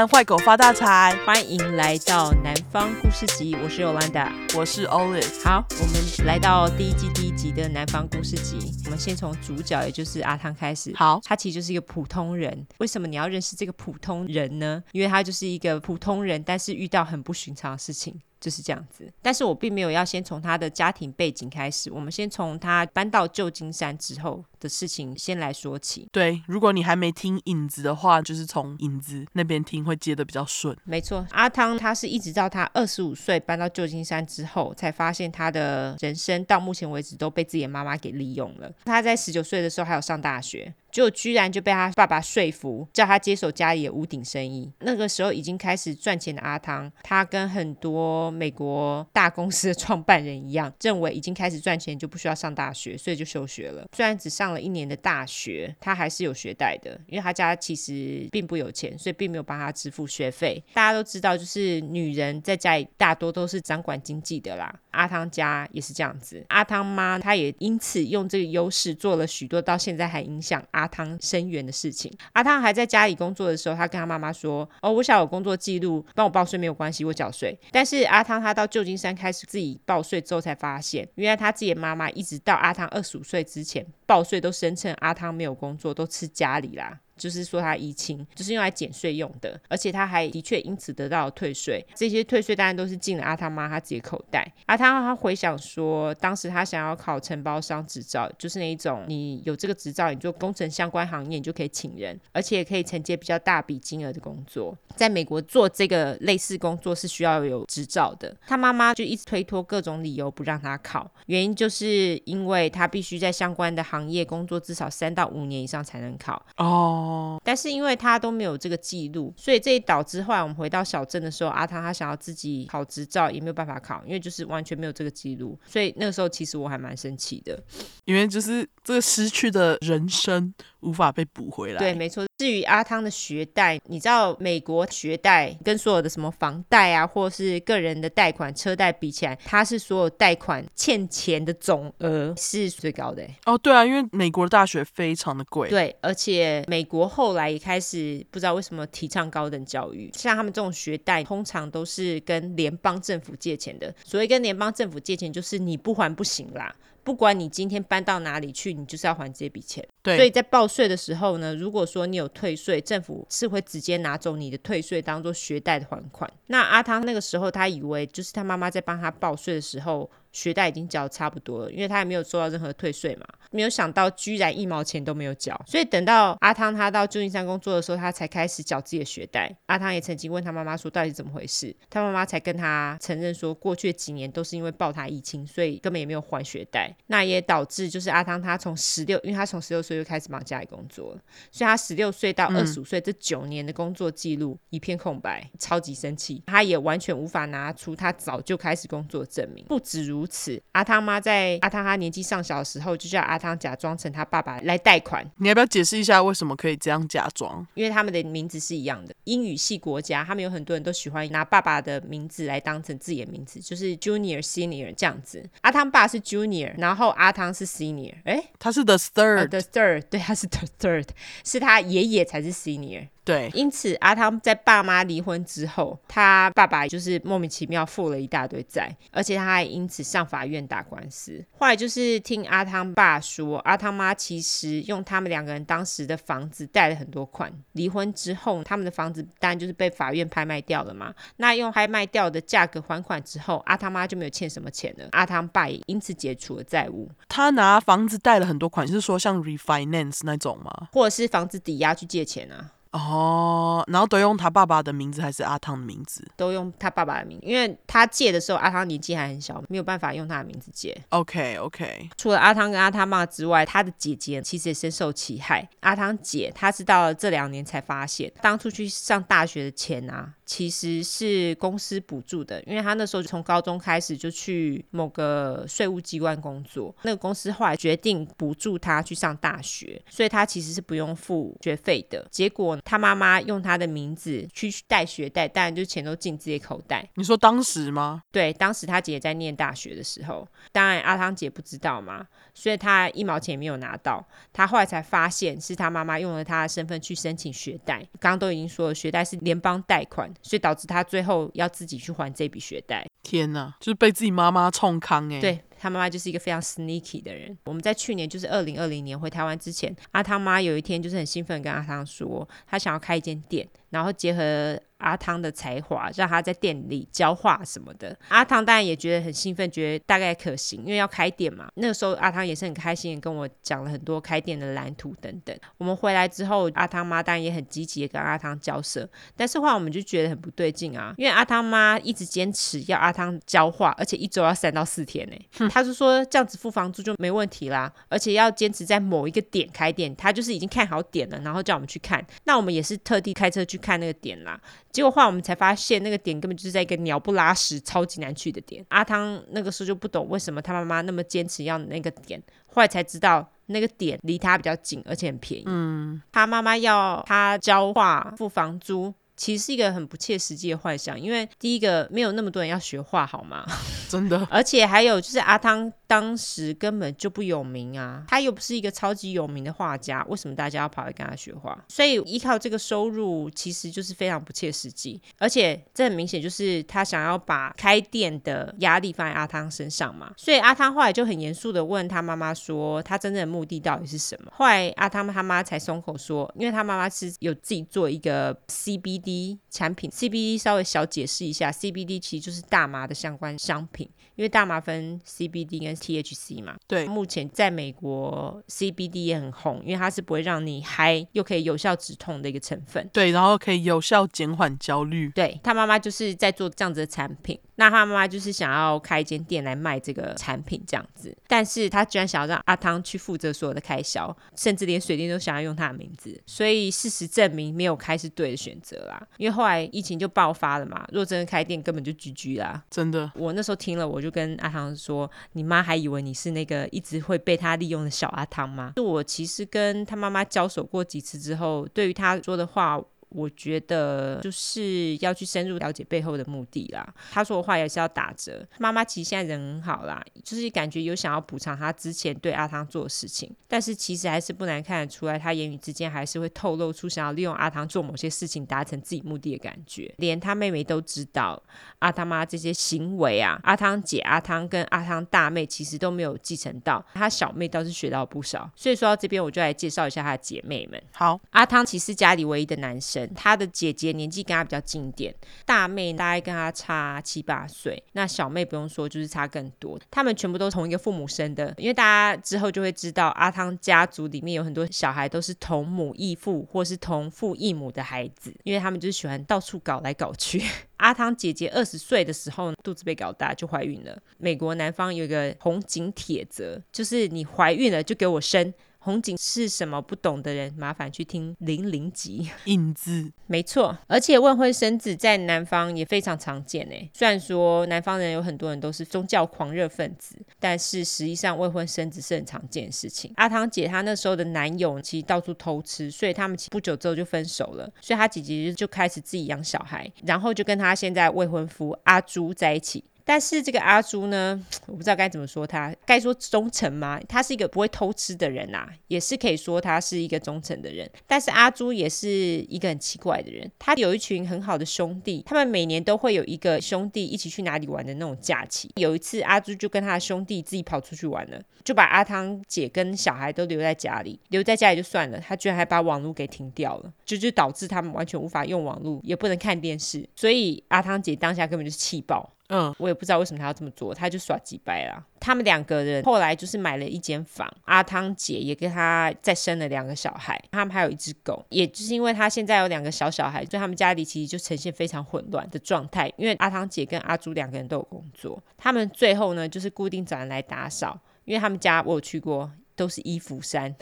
山坏狗发大财，欢迎来到南方故事集。我是 Yolanda，我是 Olive。好，我们来到第一季第一集的南方故事集。我们先从主角，也就是阿汤开始。好，他其实就是一个普通人。为什么你要认识这个普通人呢？因为他就是一个普通人，但是遇到很不寻常的事情。就是这样子，但是我并没有要先从他的家庭背景开始，我们先从他搬到旧金山之后的事情先来说起。对，如果你还没听影子的话，就是从影子那边听会接的比较顺。没错，阿汤他是一直到他二十五岁搬到旧金山之后，才发现他的人生到目前为止都被自己的妈妈给利用了。他在十九岁的时候还有上大学。就居然就被他爸爸说服，叫他接手家里的屋顶生意。那个时候已经开始赚钱的阿汤，他跟很多美国大公司的创办人一样，认为已经开始赚钱就不需要上大学，所以就休学了。虽然只上了一年的大学，他还是有学贷的，因为他家其实并不有钱，所以并没有帮他支付学费。大家都知道，就是女人在家里大多都是掌管经济的啦。阿汤家也是这样子，阿汤妈她也因此用这个优势做了许多到现在还影响阿阿汤生源的事情。阿汤还在家里工作的时候，他跟他妈妈说：“哦，我想有工作记录，帮我报税没有关系，我缴税。”但是阿汤他到旧金山开始自己报税之后，才发现原来他自己的妈妈一直到阿汤二十五岁之前报税都声称阿汤没有工作，都吃家里啦。就是说他依亲，就是用来减税用的，而且他还的确因此得到了退税。这些退税当然都是进了阿汤妈他自己口袋。阿汤他回想说，当时他想要考承包商执照，就是那一种你有这个执照，你做工程相关行业，你就可以请人，而且也可以承接比较大笔金额的工作。在美国做这个类似工作是需要有执照的。他妈妈就一直推脱各种理由不让他考，原因就是因为他必须在相关的行业工作至少三到五年以上才能考。哦。但是因为他都没有这个记录，所以这一导致后来我们回到小镇的时候，阿汤他想要自己考执照也没有办法考，因为就是完全没有这个记录。所以那个时候其实我还蛮生气的，因为就是这个失去的人生无法被补回来。对，没错。至于阿汤的学贷，你知道美国学贷跟所有的什么房贷啊，或是个人的贷款、车贷比起来，它是所有贷款欠钱的总额是最高的。哦，对啊，因为美国的大学非常的贵。对，而且美国后来也开始不知道为什么提倡高等教育，像他们这种学贷，通常都是跟联邦政府借钱的。所谓跟联邦政府借钱，就是你不还不行啦。不管你今天搬到哪里去，你就是要还这笔钱。对，所以在报税的时候呢，如果说你有退税，政府是会直接拿走你的退税当做学贷的还款。那阿汤那个时候，他以为就是他妈妈在帮他报税的时候。学贷已经缴差不多了，因为他也没有收到任何退税嘛，没有想到居然一毛钱都没有缴，所以等到阿汤他到旧金山工作的时候，他才开始缴自己的学贷。阿汤也曾经问他妈妈说到底是怎么回事，他妈妈才跟他承认说，过去几年都是因为报他疫情，所以根本也没有还学贷。那也导致就是阿汤他从十六，因为他从十六岁就开始忙家里工作了，所以他十六岁到二十五岁这九年的工作记录一片空白，超级生气，他也完全无法拿出他早就开始工作的证明。不止如此，阿汤妈在阿汤他年纪尚小的时候，就叫阿汤假装成他爸爸来贷款。你要不要解释一下为什么可以这样假装？因为他们的名字是一样的，英语系国家，他们有很多人都喜欢拿爸爸的名字来当成自己的名字，就是 Junior、Senior 这样子。阿汤爸是 Junior，然后阿汤是 Senior。哎，他是 The Third，The、uh, Third，对，他是 The Third，是他爷爷才是 Senior。对，因此阿汤在爸妈离婚之后，他爸爸就是莫名其妙负了一大堆债，而且他还因此上法院打官司。后来就是听阿汤爸说，阿汤妈其实用他们两个人当时的房子贷了很多款。离婚之后，他们的房子当然就是被法院拍卖掉了嘛。那用拍卖掉的价格还款之后，阿汤妈就没有欠什么钱了。阿汤爸也因此解除了债务。他拿房子贷了很多款，就是说像 refinance 那种吗？或者是房子抵押去借钱啊？哦，然后都用他爸爸的名字还是阿汤的名字？都用他爸爸的名字，因为他借的时候阿汤年纪还很小，没有办法用他的名字借。OK OK。除了阿汤跟阿汤妈之外，他的姐姐其实也深受其害。阿汤姐她是到了这两年才发现，当初去上大学的钱啊。其实是公司补助的，因为他那时候从高中开始就去某个税务机关工作，那个公司后来决定补助他去上大学，所以他其实是不用付学费的。结果他妈妈用他的名字去贷学贷，当然就钱都进自己口袋。你说当时吗？对，当时他姐在念大学的时候，当然阿汤姐不知道嘛，所以他一毛钱也没有拿到。他后来才发现是他妈妈用了他的身份去申请学贷，刚刚都已经说了，学贷是联邦贷款，所以导致他最后要自己去还这笔学贷。天哪，就是被自己妈妈冲康哎！对，他妈妈就是一个非常 sneaky 的人。我们在去年就是二零二零年回台湾之前，阿汤妈有一天就是很兴奋跟阿汤说，他想要开一间店，然后结合。阿汤的才华让他在店里教画什么的，阿汤当然也觉得很兴奋，觉得大概可行，因为要开店嘛。那个时候阿汤也是很开心的跟我讲了很多开店的蓝图等等。我们回来之后，阿汤妈当然也很积极的跟阿汤交涉，但是后来我们就觉得很不对劲啊，因为阿汤妈一直坚持要阿汤教画，而且一周要三到四天呢。他就说这样子付房租就没问题啦，而且要坚持在某一个点开店，他就是已经看好点了，然后叫我们去看。那我们也是特地开车去看那个点啦。结果后来我们才发现，那个点根本就是在一个鸟不拉屎、超级难去的点。阿汤那个时候就不懂为什么他妈妈那么坚持要那个点，后来才知道那个点离他比较近，而且很便宜。嗯，他妈妈要他交画、付房租。其实是一个很不切实际的幻想，因为第一个没有那么多人要学画，好吗？真的。而且还有就是阿汤当时根本就不有名啊，他又不是一个超级有名的画家，为什么大家要跑来跟他学画？所以依靠这个收入其实就是非常不切实际，而且这很明显就是他想要把开店的压力放在阿汤身上嘛。所以阿汤后来就很严肃的问他妈妈说，他真正的目的到底是什么？后来阿汤他妈才松口说，因为他妈妈是有自己做一个 CBD。产品 CBD 稍微小解释一下，CBD 其实就是大麻的相关商品，因为大麻分 CBD 跟 THC 嘛。对，目前在美国 CBD 也很红，因为它是不会让你嗨，又可以有效止痛的一个成分。对，然后可以有效减缓焦虑。对，他妈妈就是在做这样子的产品。那他妈妈就是想要开一间店来卖这个产品这样子，但是他居然想要让阿汤去负责所有的开销，甚至连水电都想要用他的名字，所以事实证明没有开是对的选择啦。因为后来疫情就爆发了嘛，若真的开店根本就 GG 啦，真的。我那时候听了，我就跟阿汤说：“你妈还以为你是那个一直会被他利用的小阿汤吗？”就我其实跟他妈妈交手过几次之后，对于他说的话。我觉得就是要去深入了解背后的目的啦。他说的话也是要打折。妈妈其实现在人很好啦，就是感觉有想要补偿他之前对阿汤做的事情，但是其实还是不难看得出来，他言语之间还是会透露出想要利用阿汤做某些事情，达成自己目的的感觉。连他妹妹都知道阿汤妈这些行为啊，阿汤姐、阿汤跟阿汤大妹其实都没有继承到，他小妹倒是学到不少。所以说到这边，我就来介绍一下他的姐妹们。好，阿汤其实家里唯一的男生。他的姐姐年纪跟他比较近一点，大妹大概跟他差七八岁，那小妹不用说，就是差更多。他们全部都同一个父母生的，因为大家之后就会知道，阿汤家族里面有很多小孩都是同母异父或是同父异母的孩子，因为他们就是喜欢到处搞来搞去。阿汤姐姐二十岁的时候肚子被搞大就怀孕了。美国南方有一个红警铁则，就是你怀孕了就给我生。红警是什么？不懂的人麻烦去听零零集。影子，没错。而且未婚生子在南方也非常常见诶。虽然说南方人有很多人都是宗教狂热分子，但是实际上未婚生子是很常见的事情。阿汤姐她那时候的男友其实到处偷吃，所以他们不久之后就分手了。所以她姐姐就开始自己养小孩，然后就跟她现在未婚夫阿朱在一起。但是这个阿朱呢，我不知道该怎么说他，该说忠诚吗？他是一个不会偷吃的人、啊，也是可以说他是一个忠诚的人。但是阿朱也是一个很奇怪的人，他有一群很好的兄弟，他们每年都会有一个兄弟一起去哪里玩的那种假期。有一次阿朱就跟他的兄弟自己跑出去玩了，就把阿汤姐跟小孩都留在家里，留在家里就算了，他居然还把网络给停掉了，就就导致他们完全无法用网络，也不能看电视。所以阿汤姐当下根本就是气爆。嗯，我也不知道为什么他要这么做，他就耍几掰啦。他们两个人后来就是买了一间房，阿汤姐也跟他再生了两个小孩，他们还有一只狗。也就是因为他现在有两个小小孩，所以他们家里其实就呈现非常混乱的状态。因为阿汤姐跟阿朱两个人都有工作，他们最后呢就是固定找人来打扫，因为他们家我有去过，都是衣服山。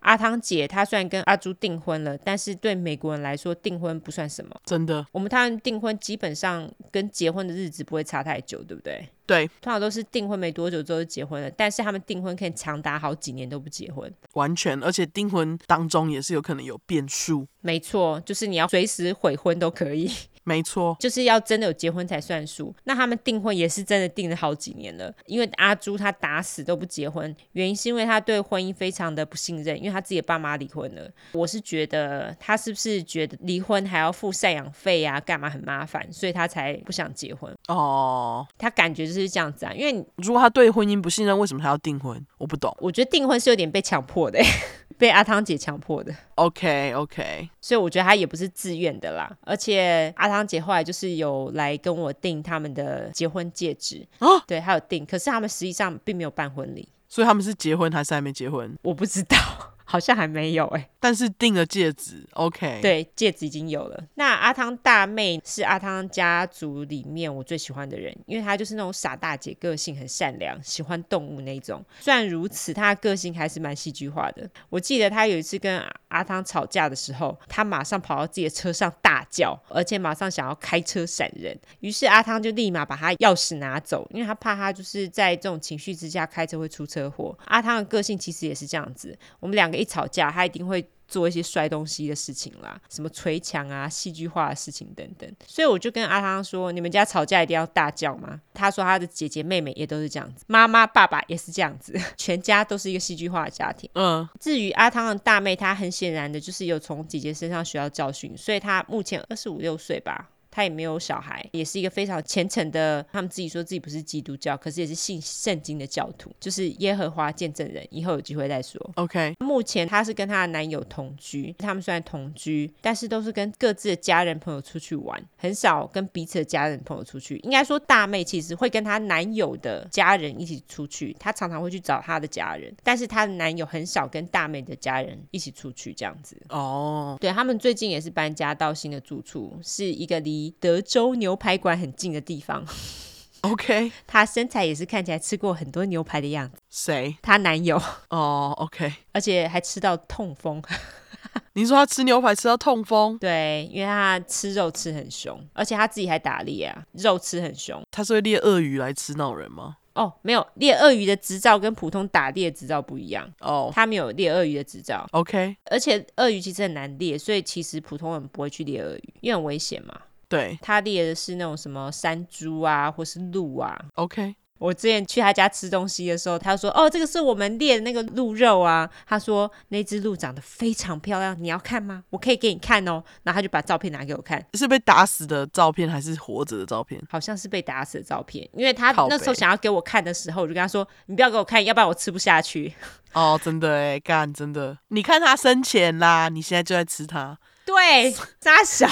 阿汤姐她虽然跟阿朱订婚了，但是对美国人来说订婚不算什么。真的，我们台湾订婚基本上跟结婚的日子不会差太久，对不对？对，通常都是订婚没多久之后就结婚了，但是他们订婚可以长达好几年都不结婚。完全，而且订婚当中也是有可能有变数。没错，就是你要随时悔婚都可以。没错，就是要真的有结婚才算数。那他们订婚也是真的订了好几年了，因为阿朱他打死都不结婚，原因是因为他对婚姻非常的不信任，因为他自己的爸妈离婚了。我是觉得他是不是觉得离婚还要付赡养费啊，干嘛很麻烦，所以他才不想结婚。哦，他感觉就是这样子啊，因为如果他对婚姻不信任，为什么他要订婚？我不懂。我觉得订婚是有点被强迫的。被阿汤姐强迫的，OK OK，所以我觉得他也不是自愿的啦。而且阿汤姐后来就是有来跟我订他们的结婚戒指啊，对，还有订，可是他们实际上并没有办婚礼，所以他们是结婚还是还没结婚？我不知道。好像还没有哎、欸，但是订了戒指，OK，对，戒指已经有了。那阿汤大妹是阿汤家族里面我最喜欢的人，因为她就是那种傻大姐，个性很善良，喜欢动物那种。虽然如此，她的个性还是蛮戏剧化的。我记得她有一次跟阿汤吵架的时候，她马上跑到自己的车上大叫，而且马上想要开车闪人。于是阿汤就立马把她钥匙拿走，因为他怕她就是在这种情绪之下开车会出车祸。阿汤的个性其实也是这样子，我们两个。一吵架，他一定会做一些摔东西的事情啦，什么捶墙啊、戏剧化的事情等等。所以我就跟阿汤说：“你们家吵架一定要大叫吗？”他说：“他的姐姐妹妹也都是这样子，妈妈爸爸也是这样子，全家都是一个戏剧化的家庭。”嗯。至于阿汤的大妹，她很显然的就是有从姐姐身上学到教训，所以她目前二十五六岁吧。他也没有小孩，也是一个非常虔诚的。他们自己说自己不是基督教，可是也是信圣经的教徒，就是耶和华见证人。以后有机会再说。OK，目前她是跟她的男友同居，他们虽然同居，但是都是跟各自的家人朋友出去玩，很少跟彼此的家人朋友出去。应该说大妹其实会跟她男友的家人一起出去，她常常会去找她的家人，但是她的男友很少跟大妹的家人一起出去这样子。哦，对，他们最近也是搬家到新的住处，是一个离。德州牛排馆很近的地方，OK，他身材也是看起来吃过很多牛排的样子。谁？她男友哦、oh,，OK，而且还吃到痛风。你说他吃牛排吃到痛风？对，因为他吃肉吃很凶，而且他自己还打猎啊，肉吃很凶。他是会猎鳄鱼来吃那种人吗？哦、oh,，没有，猎鳄鱼的执照跟普通打猎的执照不一样。哦、oh.，他没有猎鳄鱼的执照。OK，而且鳄鱼其实很难猎，所以其实普通人不会去猎鳄鱼，因为很危险嘛。对，他猎的是那种什么山猪啊，或是鹿啊。OK，我之前去他家吃东西的时候，他说：“哦，这个是我们猎的那个鹿肉啊。”他说：“那只鹿长得非常漂亮，你要看吗？我可以给你看哦。”然后他就把照片拿给我看，是被打死的照片还是活着的照片？好像是被打死的照片，因为他那时候想要给我看的时候，我就跟他说：“你不要给我看，要不然我吃不下去。”哦，真的哎，干真的，你看他生前啦，你现在就在吃它。对，扎小。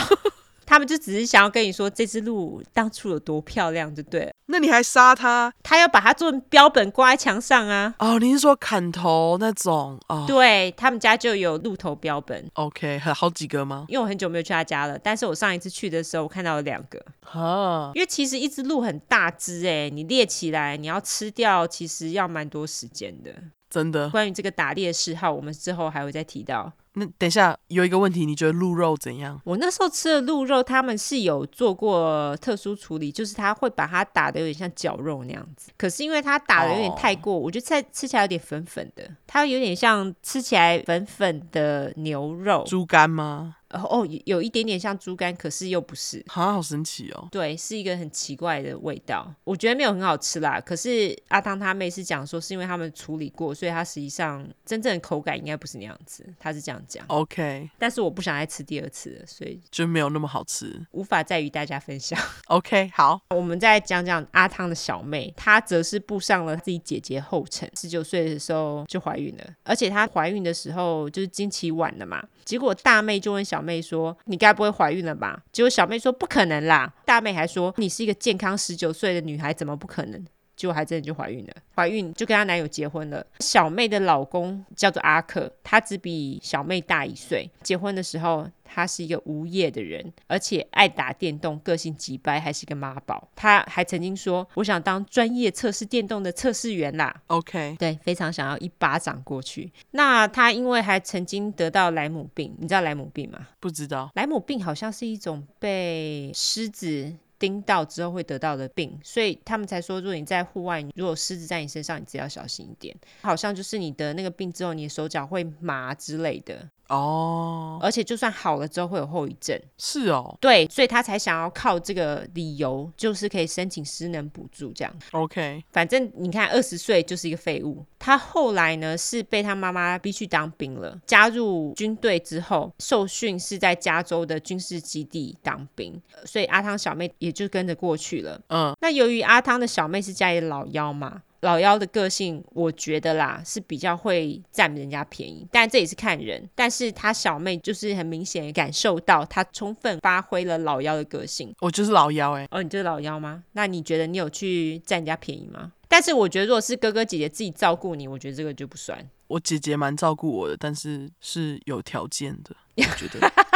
他们就只是想要跟你说这只鹿当初有多漂亮，就对了。那你还杀它？他要把它做标本挂在墙上啊！哦，你是说砍头那种？哦，对他们家就有鹿头标本。OK，还好几个吗？因为我很久没有去他家了，但是我上一次去的时候，我看到了两个。哈，因为其实一只鹿很大只哎，你猎起来你要吃掉，其实要蛮多时间的。真的。关于这个打猎嗜好，我们之后还会再提到。那等一下，有一个问题，你觉得鹿肉怎样？我那时候吃的鹿肉，他们是有做过特殊处理，就是他会把它打的有点像绞肉那样子。可是因为它打的有点太过，哦、我觉得吃吃起来有点粉粉的，它有点像吃起来粉粉的牛肉。猪肝吗？哦，有一点点像猪肝，可是又不是，好，好神奇哦。对，是一个很奇怪的味道，我觉得没有很好吃啦。可是阿汤他妹是讲说，是因为他们处理过，所以它实际上真正的口感应该不是那样子。他是这样讲。OK，但是我不想再吃第二次了，所以就没有那么好吃，无法再与大家分享。OK，好，我们再讲讲阿汤的小妹，她则是步上了自己姐姐后尘，十九岁的时候就怀孕了，而且她怀孕的时候就是经期晚了嘛，结果大妹就问小。小妹说：“你该不会怀孕了吧？”结果小妹说：“不可能啦！”大妹还说：“你是一个健康十九岁的女孩，怎么不可能？”结果还真的就怀孕了。怀孕就跟她男友结婚了。小妹的老公叫做阿克，他只比小妹大一岁。结婚的时候，他是一个无业的人，而且爱打电动，个性急掰，还是一个妈宝。他还曾经说：“我想当专业测试电动的测试员啦。” OK，对，非常想要一巴掌过去。那他因为还曾经得到莱姆病，你知道莱姆病吗？不知道。莱姆病好像是一种被狮子叮到之后会得到的病，所以他们才说，如果你在户外，如果狮子在你身上，你自己要小心一点。好像就是你得那个病之后，你的手脚会麻之类的。哦，oh, 而且就算好了之后会有后遗症，是哦，对，所以他才想要靠这个理由，就是可以申请失能补助这样。OK，反正你看二十岁就是一个废物。他后来呢是被他妈妈逼去当兵了，加入军队之后受训是在加州的军事基地当兵，所以阿汤小妹也就跟着过去了。嗯，那由于阿汤的小妹是家里的老幺嘛。老幺的个性，我觉得啦是比较会占人家便宜，但这也是看人。但是他小妹就是很明显感受到他充分发挥了老幺的个性。我就是老幺哎、欸，哦，你就是老幺吗？那你觉得你有去占人家便宜吗？但是我觉得如果是哥哥姐姐自己照顾你，我觉得这个就不算。我姐姐蛮照顾我的，但是是有条件的，我觉得。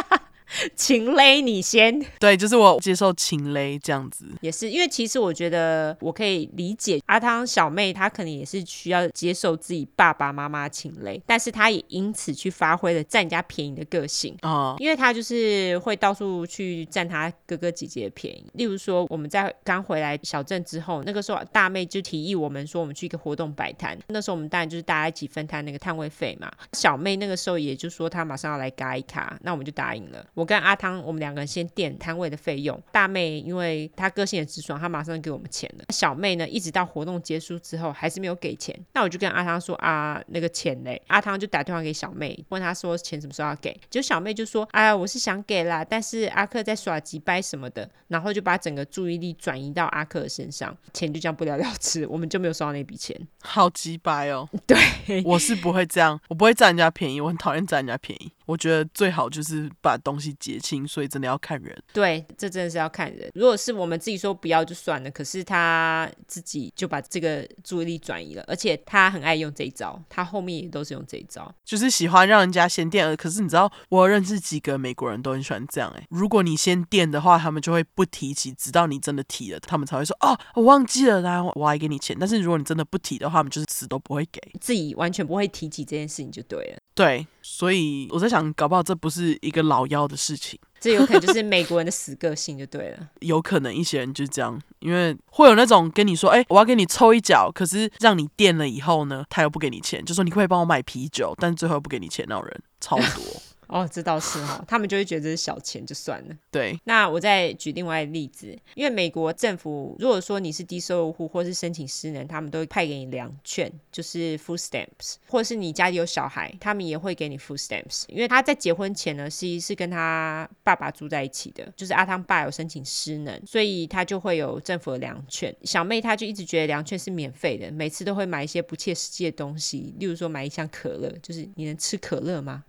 情勒你先，对，就是我接受情勒这样子，也是因为其实我觉得我可以理解阿汤小妹，她可能也是需要接受自己爸爸妈妈情勒，但是她也因此去发挥了占人家便宜的个性哦，因为她就是会到处去占她哥哥姐姐的便宜。例如说，我们在刚回来小镇之后，那个时候大妹就提议我们说，我们去一个活动摆摊，那时候我们当然就是大家一起分摊那个摊位费嘛。小妹那个时候也就说她马上要来嘎一卡，那我们就答应了。我跟阿汤，我们两个人先垫摊位的费用。大妹因为她个性也直爽，她马上就给我们钱了。小妹呢，一直到活动结束之后还是没有给钱。那我就跟阿汤说啊，那个钱嘞？阿汤就打电话给小妹，问她说钱什么时候要给？结果小妹就说，哎呀，我是想给啦，但是阿克在耍急掰什么的，然后就把整个注意力转移到阿克的身上，钱就这样不了了之，我们就没有收到那笔钱。好急掰哦！对，我是不会这样，我不会占人家便宜，我很讨厌占人家便宜。我觉得最好就是把东西结清，所以真的要看人。对，这真的是要看人。如果是我们自己说不要就算了，可是他自己就把这个注意力转移了，而且他很爱用这一招，他后面也都是用这一招，就是喜欢让人家先垫。可是你知道，我认识几个美国人都很喜欢这样哎。如果你先垫的话，他们就会不提起，直到你真的提了，他们才会说哦，我忘记了，然后我还给你钱。但是如果你真的不提的话，他们就是死都不会给，自己完全不会提起这件事情就对了。对，所以我在想，搞不好这不是一个老妖的事情，这有可能就是美国人的死个性就对了。有可能一些人就是这样，因为会有那种跟你说，哎，我要给你抽一脚，可是让你垫了以后呢，他又不给你钱，就说你可以帮我买啤酒，但最后又不给你钱，那种人超多。哦，这倒是哈，他们就会觉得这是小钱就算了。对，那我再举另外一个例子，因为美国政府如果说你是低收入户或是申请失能，他们都会派给你粮券，就是 food stamps，或者是你家里有小孩，他们也会给你 food stamps。因为他在结婚前呢，其实是跟他爸爸住在一起的，就是阿汤爸有申请失能，所以他就会有政府的粮券。小妹她就一直觉得粮券是免费的，每次都会买一些不切实际的东西，例如说买一箱可乐，就是你能吃可乐吗？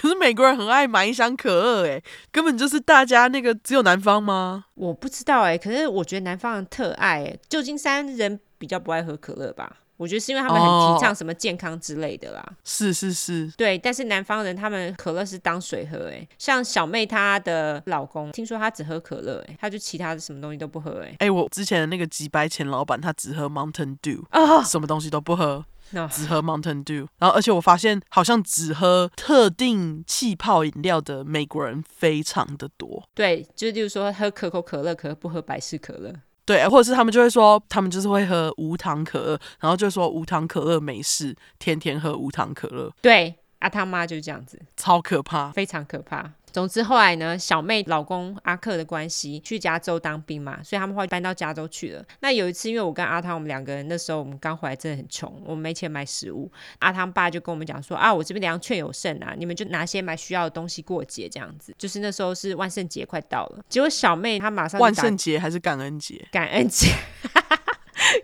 可是美国人很爱买一箱可乐，哎，根本就是大家那个只有南方吗？我不知道哎，可是我觉得南方人特爱，哎，旧金山人比较不爱喝可乐吧？我觉得是因为他们很提倡什么健康之类的啦。哦、是是是，对，但是南方人他们可乐是当水喝，哎，像小妹她的老公，听说他只喝可乐，哎，他就其他的什么东西都不喝，哎，哎，我之前的那个几百钱老板，他只喝 Mountain Dew，啊，什么东西都不喝。只喝 Mountain Dew，然后而且我发现好像只喝特定气泡饮料的美国人非常的多。对，就就是说喝可口可乐，可不喝百事可乐。对，或者是他们就会说，他们就是会喝无糖可乐，然后就说无糖可乐没事，天天喝无糖可乐。对，阿他妈就是这样子，超可怕，非常可怕。总之后来呢，小妹老公阿克的关系去加州当兵嘛，所以他们会搬到加州去了。那有一次，因为我跟阿汤我们两个人那时候我们刚回来，真的很穷，我们没钱买食物。阿汤爸就跟我们讲说啊，我这边粮券有剩啊，你们就拿些买需要的东西过节这样子。就是那时候是万圣节快到了，结果小妹她马上万圣节还是感恩节？感恩节，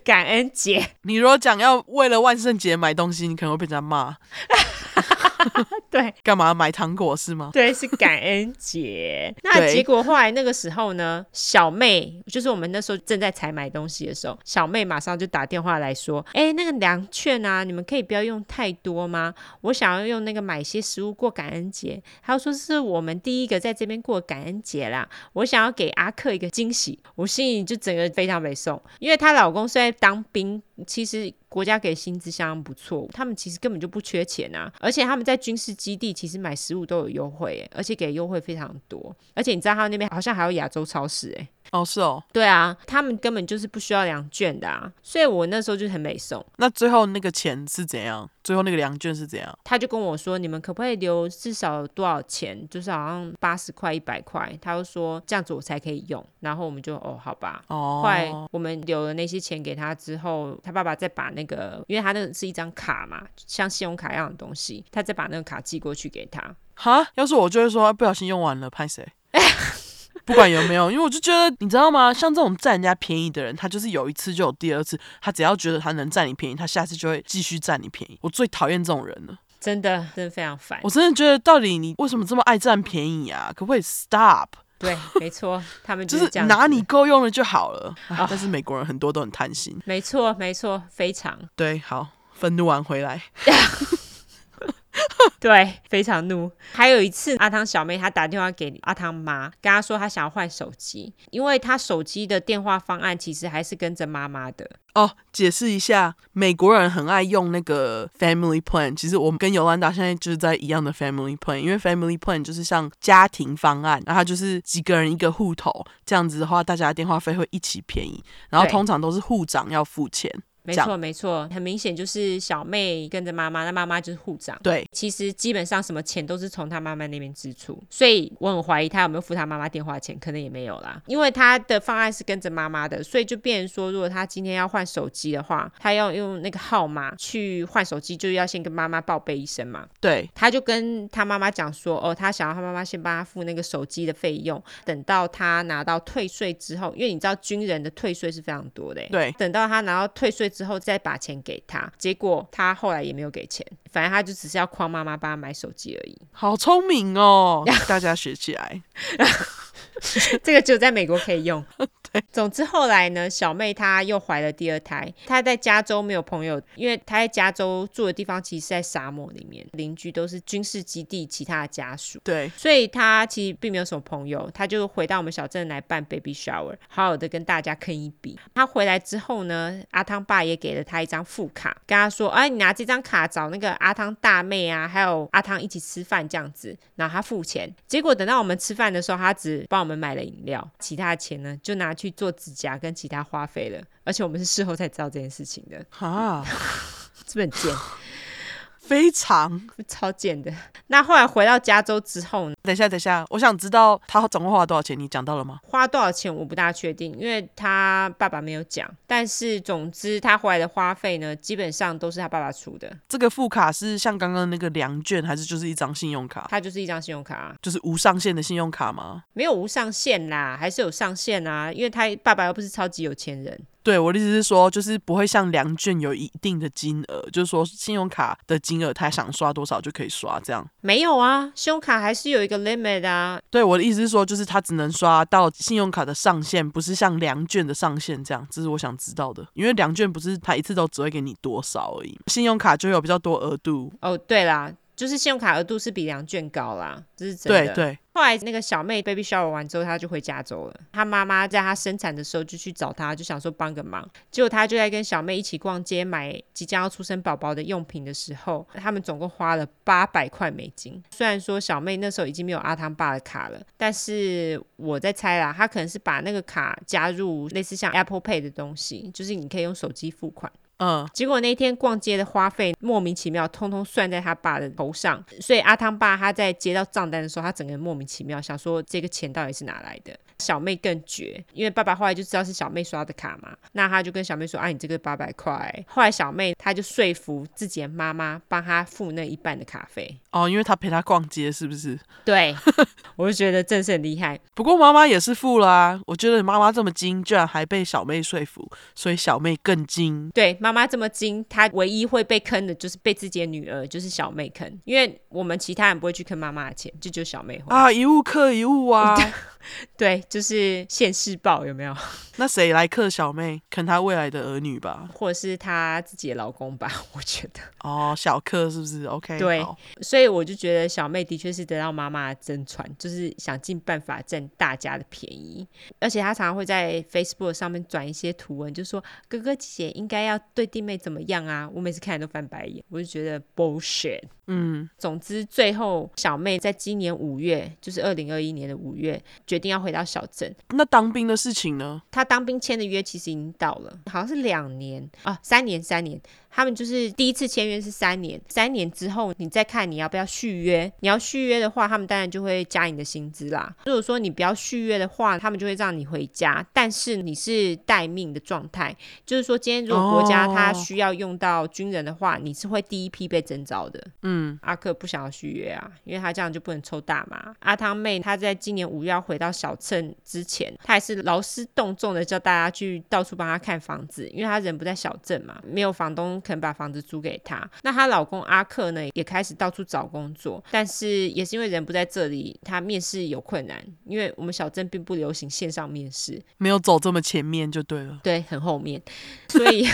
感恩节。你如果讲要为了万圣节买东西，你可能会被人家骂。对，干嘛买糖果是吗？对，是感恩节。那结果后来那个时候呢，小妹就是我们那时候正在采买东西的时候，小妹马上就打电话来说：“哎，那个粮券啊，你们可以不要用太多吗？我想要用那个买些食物过感恩节。”她说：“是我们第一个在这边过感恩节啦，我想要给阿克一个惊喜。”我心里就整个非常没送，因为她老公虽然当兵，其实。国家给薪资相当不错，他们其实根本就不缺钱啊，而且他们在军事基地其实买食物都有优惠，而且给优惠非常多，而且你知道他们那边好像还有亚洲超市，哎，哦是哦，对啊，他们根本就是不需要两卷的啊，所以我那时候就很美送。那最后那个钱是怎样？最后那个两卷是怎样？他就跟我说，你们可不可以留至少多少钱？就是好像八十块、一百块，他就说这样子我才可以用。然后我们就哦，好吧。哦。后来我们留了那些钱给他之后，他爸爸再把那个，因为他那个是一张卡嘛，像信用卡一样的东西，他再把那个卡寄过去给他。哈，要是我就会说不小心用完了，拍谁？不管有没有，因为我就觉得你知道吗？像这种占人家便宜的人，他就是有一次就有第二次，他只要觉得他能占你便宜，他下次就会继续占你便宜。我最讨厌这种人了，真的，真的非常烦。我真的觉得，到底你为什么这么爱占便宜啊？可不可以 stop？对，没错，他们就，就是拿你够用了就好了。哦，但是美国人很多都很贪心。没错，没错，非常。对，好，愤怒完回来。对，非常怒。还有一次，阿汤小妹她打电话给阿汤妈，跟她说她想要换手机，因为她手机的电话方案其实还是跟着妈妈的。哦，解释一下，美国人很爱用那个 family plan。其实我们跟尤兰达现在就是在一样的 family plan，因为 family plan 就是像家庭方案，然后就是几个人一个户头，这样子的话，大家的电话费会一起便宜。然后通常都是户长要付钱。没错，没错，很明显就是小妹跟着妈妈，那妈妈就是护长。对，其实基本上什么钱都是从她妈妈那边支出，所以我很怀疑她有没有付她妈妈电话钱，可能也没有啦。因为她的方案是跟着妈妈的，所以就变成说，如果她今天要换手机的话，她要用那个号码去换手机，就要先跟妈妈报备一声嘛。对，她就跟她妈妈讲说，哦，她想要她妈妈先帮她付那个手机的费用，等到她拿到退税之后，因为你知道军人的退税是非常多的。对，等到她拿到退税之后再把钱给他，结果他后来也没有给钱，反正他就只是要诓妈妈帮他买手机而已。好聪明哦，大家学起来。这个只有在美国可以用。对，总之后来呢，小妹她又怀了第二胎。她在加州没有朋友，因为她在加州住的地方其实是在沙漠里面，邻居都是军事基地其他的家属。对，所以她其实并没有什么朋友。她就回到我们小镇来办 baby shower，好好的跟大家坑一笔。她回来之后呢，阿汤爸也给了她一张副卡，跟她说：“哎，你拿这张卡找那个阿汤大妹啊，还有阿汤一起吃饭这样子，然后她付钱。”结果等到我们吃饭的时候，她只帮我们买了饮料，其他的钱呢就拿去做指甲跟其他花费了。而且我们是事后才知道这件事情的，啊，是不是很贱？非常超贱的。那后来回到加州之后呢？等一下，等一下，我想知道他总共花了多少钱？你讲到了吗？花多少钱我不大确定，因为他爸爸没有讲。但是总之，他回来的花费呢，基本上都是他爸爸出的。这个副卡是像刚刚那个粮券，还是就是一张信用卡？它就是一张信用卡，就是无上限的信用卡吗？没有无上限啦，还是有上限啊，因为他爸爸又不是超级有钱人。对，我的意思是说，就是不会像粮券有一定的金额，就是说信用卡的金额，他想刷多少就可以刷，这样。没有啊，信用卡还是有一个 limit 啊。对，我的意思是说，就是他只能刷到信用卡的上限，不是像粮券的上限这样。这是我想知道的，因为粮券不是他一次都只会给你多少而已，信用卡就有比较多额度。哦，对啦。就是信用卡额度是比两卷高啦，这是真的。对对。后来那个小妹 baby shower 完之后，她就回加州了。她妈妈在她生产的时候就去找她，就想说帮个忙。结果她就在跟小妹一起逛街买即将要出生宝宝的用品的时候，他们总共花了八百块美金。虽然说小妹那时候已经没有阿汤爸的卡了，但是我在猜啦，她可能是把那个卡加入类似像 Apple Pay 的东西，就是你可以用手机付款。嗯，结果那天逛街的花费莫名其妙，通通算在他爸的头上，所以阿汤爸他在接到账单的时候，他整个人莫名其妙，想说这个钱到底是哪来的？小妹更绝，因为爸爸后来就知道是小妹刷的卡嘛，那他就跟小妹说：“啊，你这个八百块。”后来小妹她就说服自己的妈妈帮她付那一半的卡费。哦，因为她陪她逛街，是不是？对，我就觉得真是很厉害。不过妈妈也是付啦啊，我觉得妈妈这么精，居然还被小妹说服，所以小妹更精。对，妈妈这么精，她唯一会被坑的就是被自己的女儿，就是小妹坑，因为我们其他人不会去坑妈妈的钱，就就小妹花啊，一物克一物啊。对，就是现世报，有没有？那谁来克小妹？啃她未来的儿女吧，或者是她自己的老公吧？我觉得哦，小克是不是？OK，对，所以我就觉得小妹的确是得到妈妈的真传，就是想尽办法占大家的便宜，而且她常常会在 Facebook 上面转一些图文，就说哥哥姐姐应该要对弟妹怎么样啊？我每次看都翻白眼，我就觉得 bullshit。嗯，总之最后小妹在今年五月，就是二零二一年的五月。决定要回到小镇，那当兵的事情呢？她当兵签的约其实已经到了，好像是两年啊，三年，三年。他们就是第一次签约是三年，三年之后你再看你要不要续约。你要续约的话，他们当然就会加你的薪资啦。如果说你不要续约的话，他们就会让你回家，但是你是待命的状态，就是说今天如果国家他需要用到军人的话，你是会第一批被征召的。嗯，阿克不想要续约啊，因为他这样就不能抽大麻。阿汤妹她在今年五月要回到小镇之前，她还是劳师动众的叫大家去到处帮她看房子，因为她人不在小镇嘛，没有房东。肯把房子租给她，那她老公阿克呢，也开始到处找工作，但是也是因为人不在这里，他面试有困难，因为我们小镇并不流行线上面试，没有走这么前面就对了，对，很后面，所以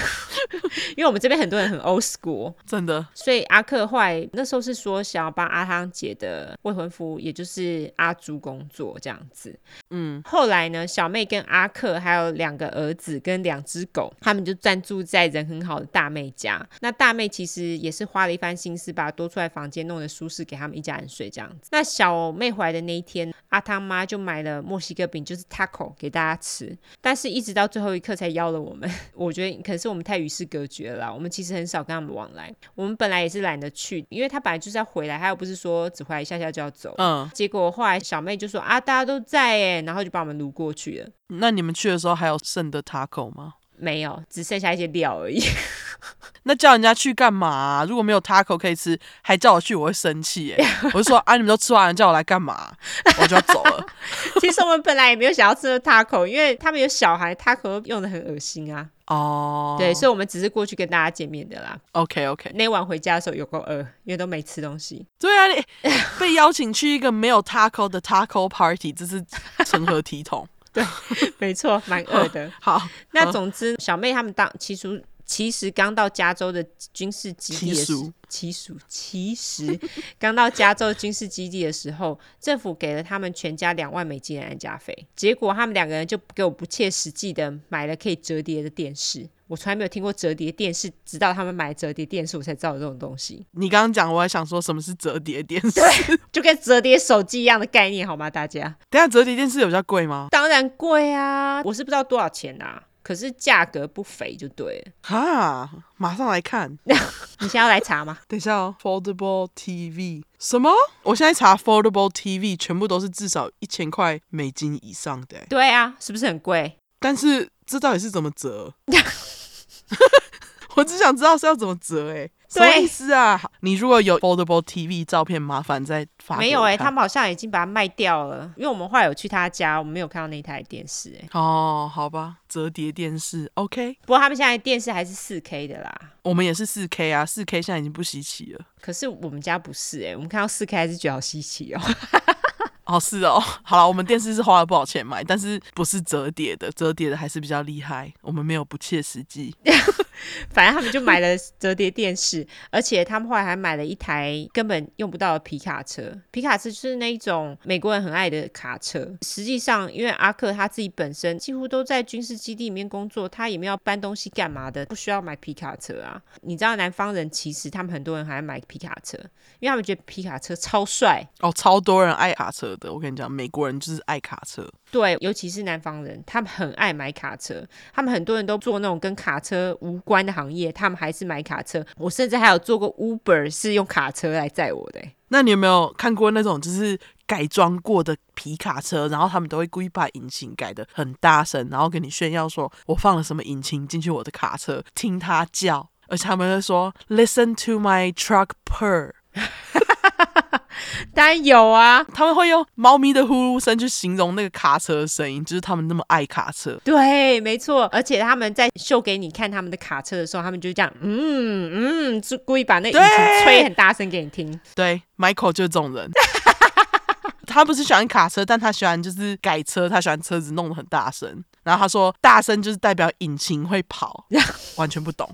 因为我们这边很多人很 old school，真的，所以阿克后来那时候是说想要帮阿汤姐的未婚夫，也就是阿朱工作这样子，嗯，后来呢，小妹跟阿克还有两个儿子跟两只狗，他们就暂住在人很好的大妹。家那大妹其实也是花了一番心思，把多出来房间弄得舒适，给他们一家人睡这样子。那小妹回来的那一天，阿汤妈就买了墨西哥饼，就是 taco 给大家吃，但是一直到最后一刻才邀了我们。我觉得可能是我们太与世隔绝了啦，我们其实很少跟他们往来。我们本来也是懒得去，因为他本来就是要回来，他又不是说只回来一下下就要走。嗯，结果后来小妹就说啊，大家都在哎，然后就把我们撸过去了。那你们去的时候还有剩的 taco 吗？没有，只剩下一些料而已。那叫人家去干嘛啊？如果没有 taco 可以吃，还叫我去，我会生气耶。我就说啊，你们都吃完了，叫我来干嘛？我就要走了。其实我们本来也没有想要吃的 taco，因为他们有小孩，taco 用的很恶心啊。哦，对，所以我们只是过去跟大家见面的啦。OK OK。那晚回家的时候有够饿，因为都没吃东西。对啊，你被邀请去一个没有 taco 的 taco party，这是成何体统？对，没错，蛮饿的。好，那总之，小妹他们当其实其实刚到加州的军事基地的时候，其实其实刚到加州军事基地的时候，政府给了他们全家两万美金的安家费。结果他们两个人就给我不切实际的买了可以折叠的电视。我从来没有听过折叠电视，直到他们买折叠电视，我才知道有这种东西。你刚刚讲，我还想说什么是折叠电视？对，就跟折叠手机一样的概念，好吗？大家，等下折叠电视有比较贵吗？当然贵啊！我是不知道多少钱啊，可是价格不菲就对了。哈，马上来看。你现在要来查吗？等一下哦，Foldable TV 什么？我现在查 Foldable TV，全部都是至少一千块美金以上的。对啊，是不是很贵？但是这到底是怎么折？我只想知道是要怎么折哎、欸，什么意思啊？你如果有 foldable TV 照片，麻烦再发。没有哎、欸，他们好像已经把它卖掉了，因为我们后来有去他家，我们没有看到那台电视哎、欸。哦，好吧，折叠电视 OK。不过他们现在电视还是四 K 的啦。我们也是四 K 啊，四 K 现在已经不稀奇了。可是我们家不是哎、欸，我们看到四 K 还是觉得好稀奇哦。哦，是哦，好了，我们电视是花了不少钱买，但是不是折叠的，折叠的还是比较厉害。我们没有不切实际。反正他们就买了折叠电视，而且他们后来还买了一台根本用不到的皮卡车。皮卡车就是那一种美国人很爱的卡车。实际上，因为阿克他自己本身几乎都在军事基地里面工作，他也没有搬东西干嘛的，不需要买皮卡车啊。你知道南方人其实他们很多人还买皮卡车，因为他们觉得皮卡车超帅。哦，超多人爱卡车的。我跟你讲，美国人就是爱卡车，对，尤其是南方人，他们很爱买卡车。他们很多人都做那种跟卡车无关的行业，他们还是买卡车。我甚至还有做过 Uber，是用卡车来载我的。那你有没有看过那种就是改装过的皮卡车？然后他们都会故意把引擎改的很大声，然后跟你炫耀说：“我放了什么引擎进去我的卡车，听它叫。”而且他们会说：“Listen to my truck purr。” 当然有啊，他们会用猫咪的呼噜声去形容那个卡车的声音，就是他们那么爱卡车。对，没错。而且他们在秀给你看他们的卡车的时候，他们就这样，嗯嗯，就故意把那引擎吹很大声给你听。对，Michael 就是这种人。他不是喜欢卡车，但他喜欢就是改车，他喜欢车子弄得很大声。然后他说，大声就是代表引擎会跑，完全不懂。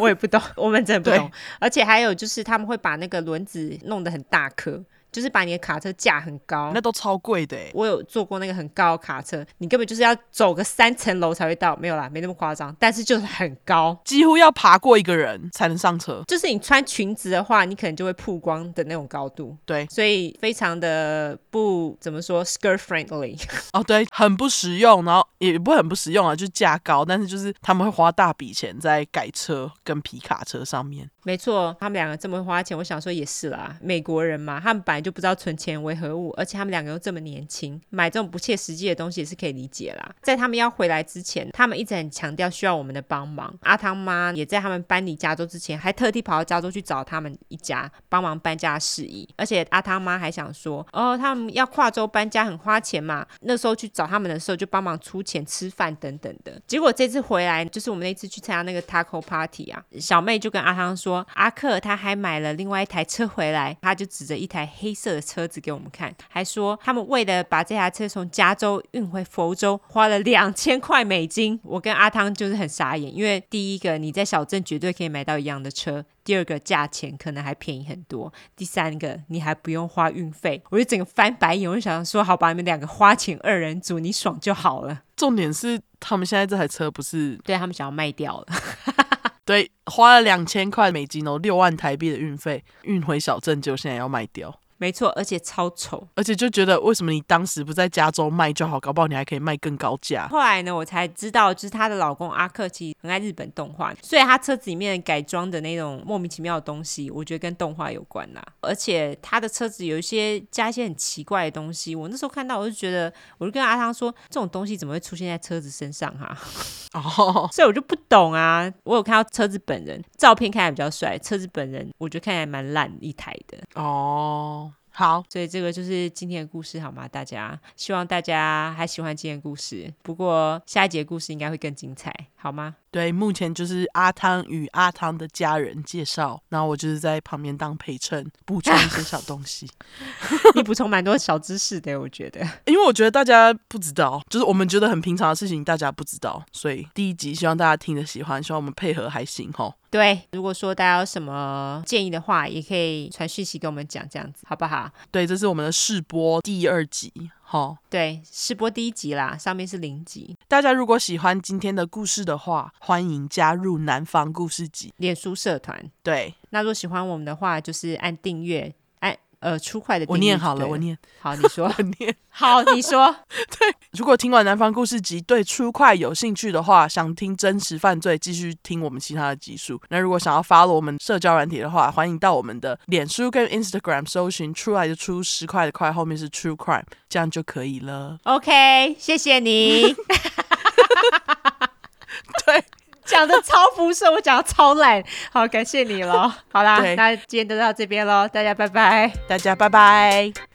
我也不懂，我们真的不懂。而且还有就是，他们会把那个轮子弄得很大颗。就是把你的卡车架很高，那都超贵的。我有坐过那个很高的卡车，你根本就是要走个三层楼才会到，没有啦，没那么夸张，但是就是很高，几乎要爬过一个人才能上车。就是你穿裙子的话，你可能就会曝光的那种高度。对，所以非常的不怎么说 skirt friendly。哦，对，很不实用，然后也不很不实用啊，就架高，但是就是他们会花大笔钱在改车跟皮卡车上面。没错，他们两个这么花钱，我想说也是啦，美国人嘛，他们本来就不知道存钱为何物，而且他们两个又这么年轻，买这种不切实际的东西也是可以理解啦。在他们要回来之前，他们一直很强调需要我们的帮忙。阿汤妈也在他们搬离加州之前，还特地跑到加州去找他们一家帮忙搬家事宜。而且阿汤妈还想说，哦，他们要跨州搬家很花钱嘛，那时候去找他们的时候就帮忙出钱吃饭等等的。结果这次回来，就是我们那次去参加那个 taco party 啊，小妹就跟阿汤说，阿克他还买了另外一台车回来，他就指着一台黑色的车。车子给我们看，还说他们为了把这台车从加州运回佛州，花了两千块美金。我跟阿汤就是很傻眼，因为第一个你在小镇绝对可以买到一样的车，第二个价钱可能还便宜很多，第三个你还不用花运费。我就整个翻白眼，我就想说，好吧，你们两个花钱二人组，你爽就好了。重点是他们现在这台车不是对他们想要卖掉了。对，花了两千块美金哦，六万台币的运费运回小镇，就现在要卖掉。没错，而且超丑，而且就觉得为什么你当时不在加州卖就好，搞不好你还可以卖更高价。后来呢，我才知道，就是她的老公阿克其实很爱日本动画，所以他车子里面改装的那种莫名其妙的东西，我觉得跟动画有关啦。而且他的车子有一些加一些很奇怪的东西，我那时候看到我就觉得，我就跟阿汤说，这种东西怎么会出现在车子身上哈？哦，所以我就不懂啊。我有看到车子本人，照片看起来比较帅，车子本人我觉得看起来蛮烂一台的。哦。好，所以这个就是今天的故事，好吗？大家希望大家还喜欢今天的故事。不过下一节故事应该会更精彩，好吗？对，目前就是阿汤与阿汤的家人介绍，然后我就是在旁边当陪衬，补充一些小东西。你补充蛮多小知识的，我觉得。因为我觉得大家不知道，就是我们觉得很平常的事情，大家不知道，所以第一集希望大家听得喜欢，希望我们配合还行齁。对，如果说大家有什么建议的话，也可以传讯息给我们讲，这样子好不好？对，这是我们的试播第二集。好，对，试播第一集啦，上面是零集。大家如果喜欢今天的故事的话，欢迎加入南方故事集脸书社团。对，那如果喜欢我们的话，就是按订阅。呃，出快的，我念好了，我念 好，你说，我念好，你说，对。如果听完南方故事集对出快有兴趣的话，想听真实犯罪，继续听我们其他的集数。那如果想要 follow 我们社交软体的话，欢迎到我们的脸书跟 Instagram 搜寻出来的出十块的块，后面是 True Crime，这样就可以了。OK，谢谢你。对。讲的超不顺，我讲的超烂，好，感谢你了。好啦，那今天就到这边喽，大家拜拜，大家拜拜。